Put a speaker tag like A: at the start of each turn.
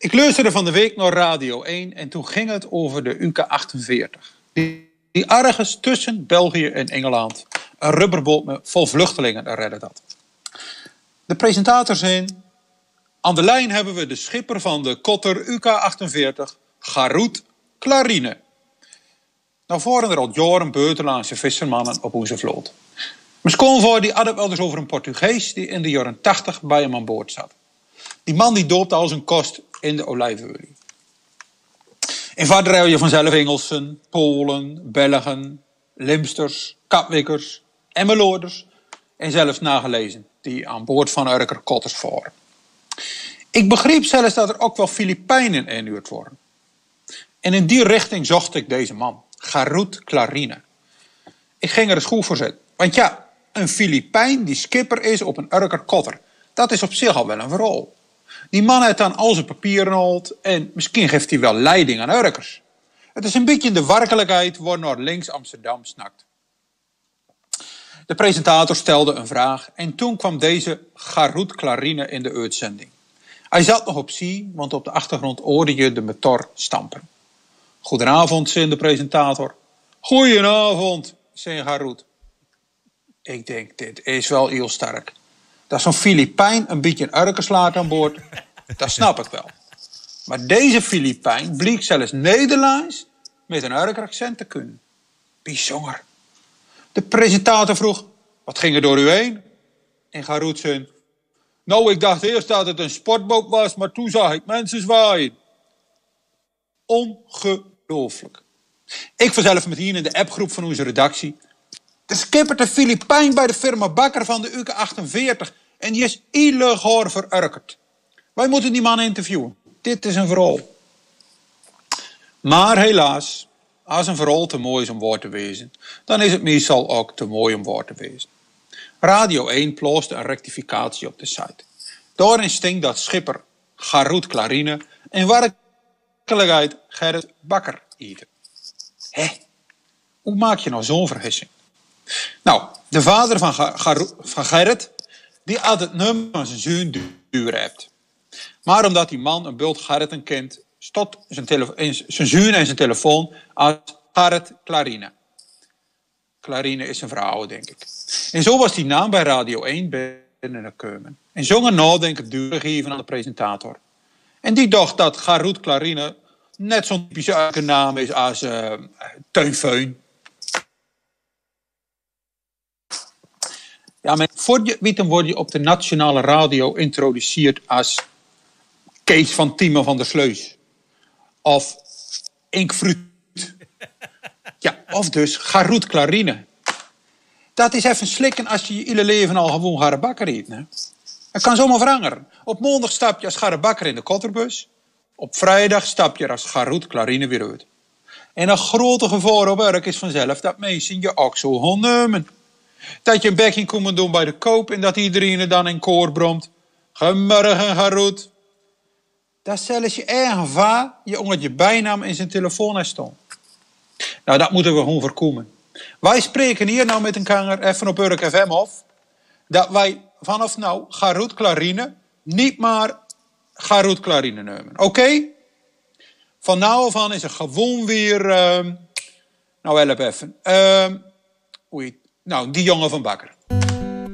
A: Ik luisterde van de week naar Radio 1 en toen ging het over de UK-48. Die, die ergens tussen België en Engeland een rubberboot met vol vluchtelingen redde dat. De presentator zei... Aan de lijn hebben we de schipper van de kotter UK-48, Garoet Clarine. Nou voeren er al jaren buitenlandse vissermannen op onze vloot. Mijn schoonvader die had het wel eens over een Portugees die in de jaren 80 bij hem aan boord zat. Die man die doopte al zijn kost in de olijfolie. In vaart je vanzelf Engelsen, Polen, Belgen, Limsters, Kapwikkers en Meloorders en zelfs nagelezen die aan boord van Urker kotters voeren. Ik begreep zelfs dat er ook wel Filipijnen inhuurd worden. En in die richting zocht ik deze man, Garut Clarine. Ik ging er eens goed voor zetten. Want ja, een Filipijn die skipper is op een Urker kotter, dat is op zich al wel een verhaal. Die man heeft dan al zijn papieren gehaald en misschien geeft hij wel leiding aan Urkers. Het is een beetje de werkelijkheid waar naar links Amsterdam snakt. De presentator stelde een vraag en toen kwam deze Garut Clarine in de uitzending. Hij zat nog op zee, want op de achtergrond hoorde je de motor stampen. Goedenavond, zei de presentator. Goedenavond, zei Garut. Ik denk, dit is wel heel sterk. Dat zo'n Filipijn een beetje een urkenslaat aan boord, dat snap ik wel. Maar deze Filipijn bleek zelfs Nederlands met een accent te kunnen. Bijzonder. De presentator vroeg, wat ging er door u heen? En Garut zei, nou, ik dacht eerst dat het een sportboot was, maar toen zag ik mensen zwaaien. Ongelooflijk. Ik vanzelf met hier in de appgroep van onze redactie. De skipper de Filipijn bij de firma Bakker van de UK-48. En die is illegaal verurkerd. Wij moeten die man interviewen. Dit is een verhaal. Maar helaas, als een verhaal te mooi is om woord te wezen, dan is het meestal ook te mooi om woord te wezen. Radio 1 plooste een rectificatie op de site. Daarin stinkt dat schipper Garut Clarine en werkelijkheid Gerrit Bakker eten. Hé, hoe maak je nou zo'n vergissing? Nou, de vader van, van Gerrit, die had het nummer van zijn duur hebt. Maar omdat die man een bult Gerrit kent, stond zijn, zijn zoon en zijn telefoon als Gerrit Clarine. Clarine is een vrouw, denk ik. En zo was die naam bij Radio 1 binnengekomen. En zong nadenken duur geven aan de presentator. En die dacht dat Garut Clarine net zo'n typische naam is als uh, Ja, maar voor je weet, word je op de nationale radio introduceerd als Kees van Tieme van der Sleus. Of Inkfruut. Ja, of dus Garut Clarine. Dat is even slikken als je je hele leven al gewoon garabakker eet. Hè? Het kan zomaar veranderen. Op maandag stap je als garabakker in de kotterbus. Op vrijdag stap je als Garut Clarine weer uit. En een grote gevaar op werk is vanzelf dat mensen je ook zo gaan nemen. Dat je een bekking komt doen bij de koop en dat iedereen er dan in koor bromt. Goedemorgen, Garut. Dat zelfs je eigen va je onder je bijnaam in zijn telefoon heeft staan. Nou, dat moeten we gewoon voorkomen. Wij spreken hier nou met een kanger even op Urk FM af. Dat wij vanaf nou Garut Clarine niet maar Garut Clarine nemen. Oké? Van nou af is er gewoon weer... Uh, nou, help even. Uh, nou, die jongen van Bakker.